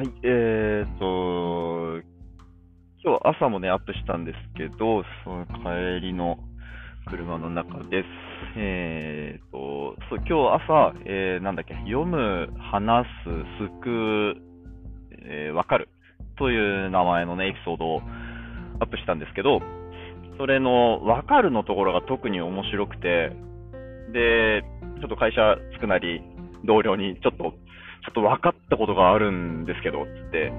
はい、えーと、今日朝もね、アップしたんですけど、その帰りの車の中です。えーと、そう今日朝、えーなんだっけ、読む、話す、救う、えーわかるという名前のね、エピソードをアップしたんですけど、それのわかるのところが特に面白くて、で、ちょっと会社着くなり、同僚にちょっと、ちょっと分かったことがあるんですけど、つって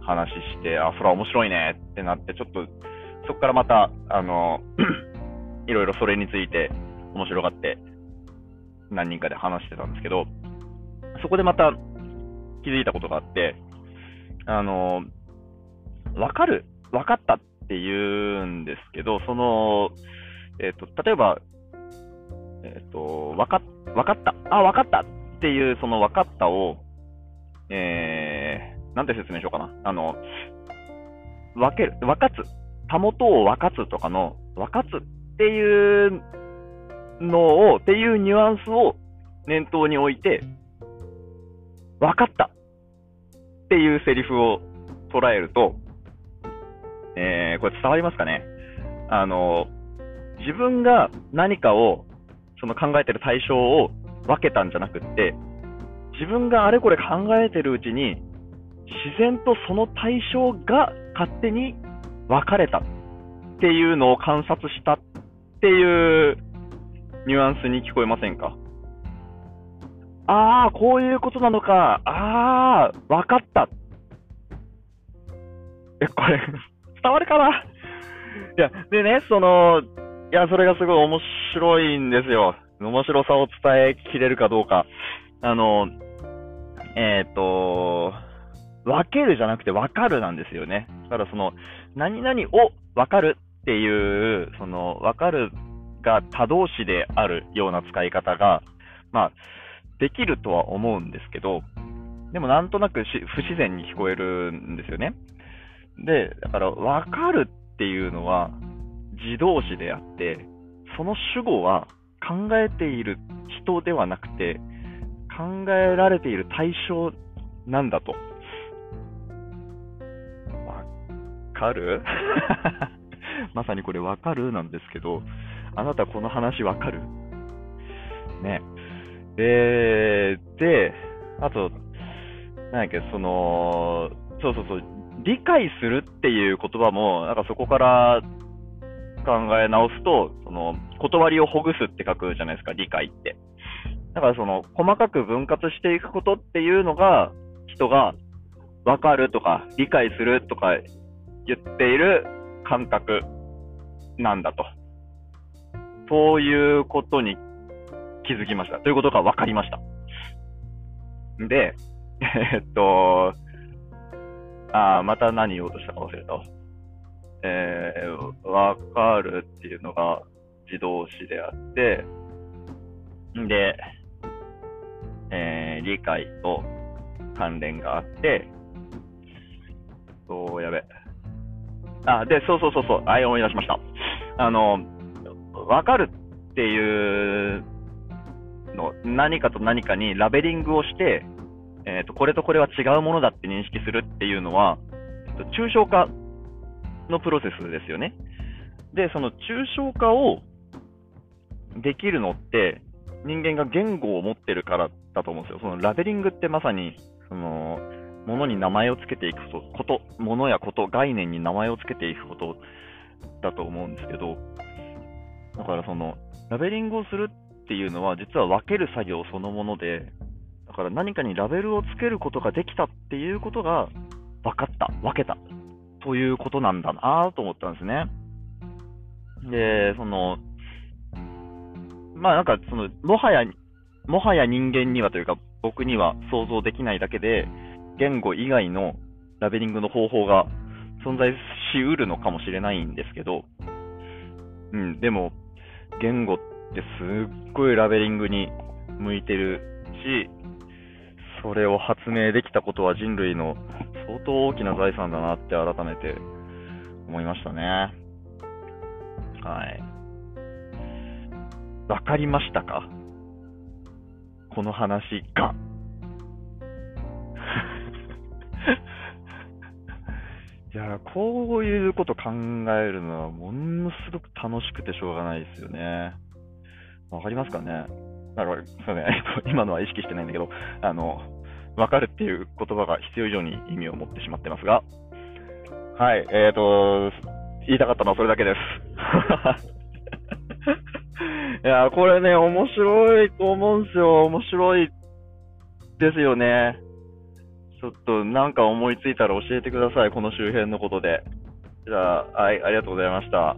話して、あ、それは面白いねってなって、ちょっと、そこからまた、あの、いろいろそれについて面白がって、何人かで話してたんですけど、そこでまた気づいたことがあって、あの、分かる、分かったって言うんですけど、その、えっ、と、例えば、えっ、と、分かっ、分かった、あ、分かったっていう、その分かったを、えー、なんて説明しようかな。あの、分ける、分かつ、たもとを分かつとかの、分かつっていうのを、っていうニュアンスを念頭に置いて、分かったっていうセリフを捉えると、えー、これ伝わりますかね？あの、自分が何かを、その考えてる対象を分けたんじゃなくって、自分があれこれ考えてるうちに、自然とその対象が勝手に分かれたっていうのを観察したっていうニュアンスに聞こえませんか？ああ、こういうことなのか。ああ、分かった。え、これ、伝わるかな？いや、でね、その、いや、それがすごい面白いんですよ。面白さを伝えきれるかどうか。あの、えっ、と、分けるじゃなくて分かるなんですよね。だからその、何々を分かるっていう、その、分かるが他動詞であるような使い方が、まあ、できるとは思うんですけど、でもなんとなくし不自然に聞こえるんですよね。で、だから分かるっていうのは自動詞であって、その主語は考えている人ではなくて、考えられている対象なんだと。わかる？まさにこれわかるなんですけど、あなたこの話わかる？ね。えー、で、あと、なんやっけ、その、そうそうそう、理解するっていう言葉も、なんかそこから考え直すと、その、断りをほぐすって書くじゃないですか、理解って。だからその、細かく分割していくことっていうのが、人が分かるとか、理解するとか言っている感覚なんだと。そういうことに気づきました。ということが分かりました。で、えっと、あーまた何言おうとしたか忘れたわ。えー、わかるっていうのが自動詞であって、で、えー、理解と関連があって、そう、やべ。あ、で、そうそうそうそう、あ、思い出しました。あの、わかるっていうの、何かと何かにラベリングをして、えっ、と、これとこれは違うものだって認識するっていうのは、えっと抽象化のプロセスですよね。で、その抽象化をできるのって、人間が言語を持ってるからだと思うんですよ。そのラベリングってまさに、その、ものに名前をつけていくこと、ものやこと、概念に名前をつけていくことだと思うんですけど、だからその、ラベリングをするっていうのは、実は分ける作業そのもので、だから何かにラベルをつけることができたっていうことが、分かった、分けた、ということなんだなと思ったんですね。で、その、まあなんかその、もはや、もはや人間にはというか、僕には想像できないだけで、言語以外のラベリングの方法が存在しうるのかもしれないんですけど、うん、でも、言語ってすっごいラベリングに向いてるし、それを発明できたことは人類の当大きな財産だなって改めて思いましたね。はい。わかりましたか？この話が。いや、こういうこと考えるのはものすごく楽しくてしょうがないですよね。わかりますかね？だから、そうね、えっと、今のは意識してないんだけど、あの、わかるっていう言葉が必要以上に意味を持ってしまってますが、はい、えっ、ー、と、言いたかったのはそれだけです。いや、これね、面白いと思うんですよ。面白いですよね。ちょっとなんか思いついたら教えてください。この周辺のことで。じゃあ、はい、ありがとうございました。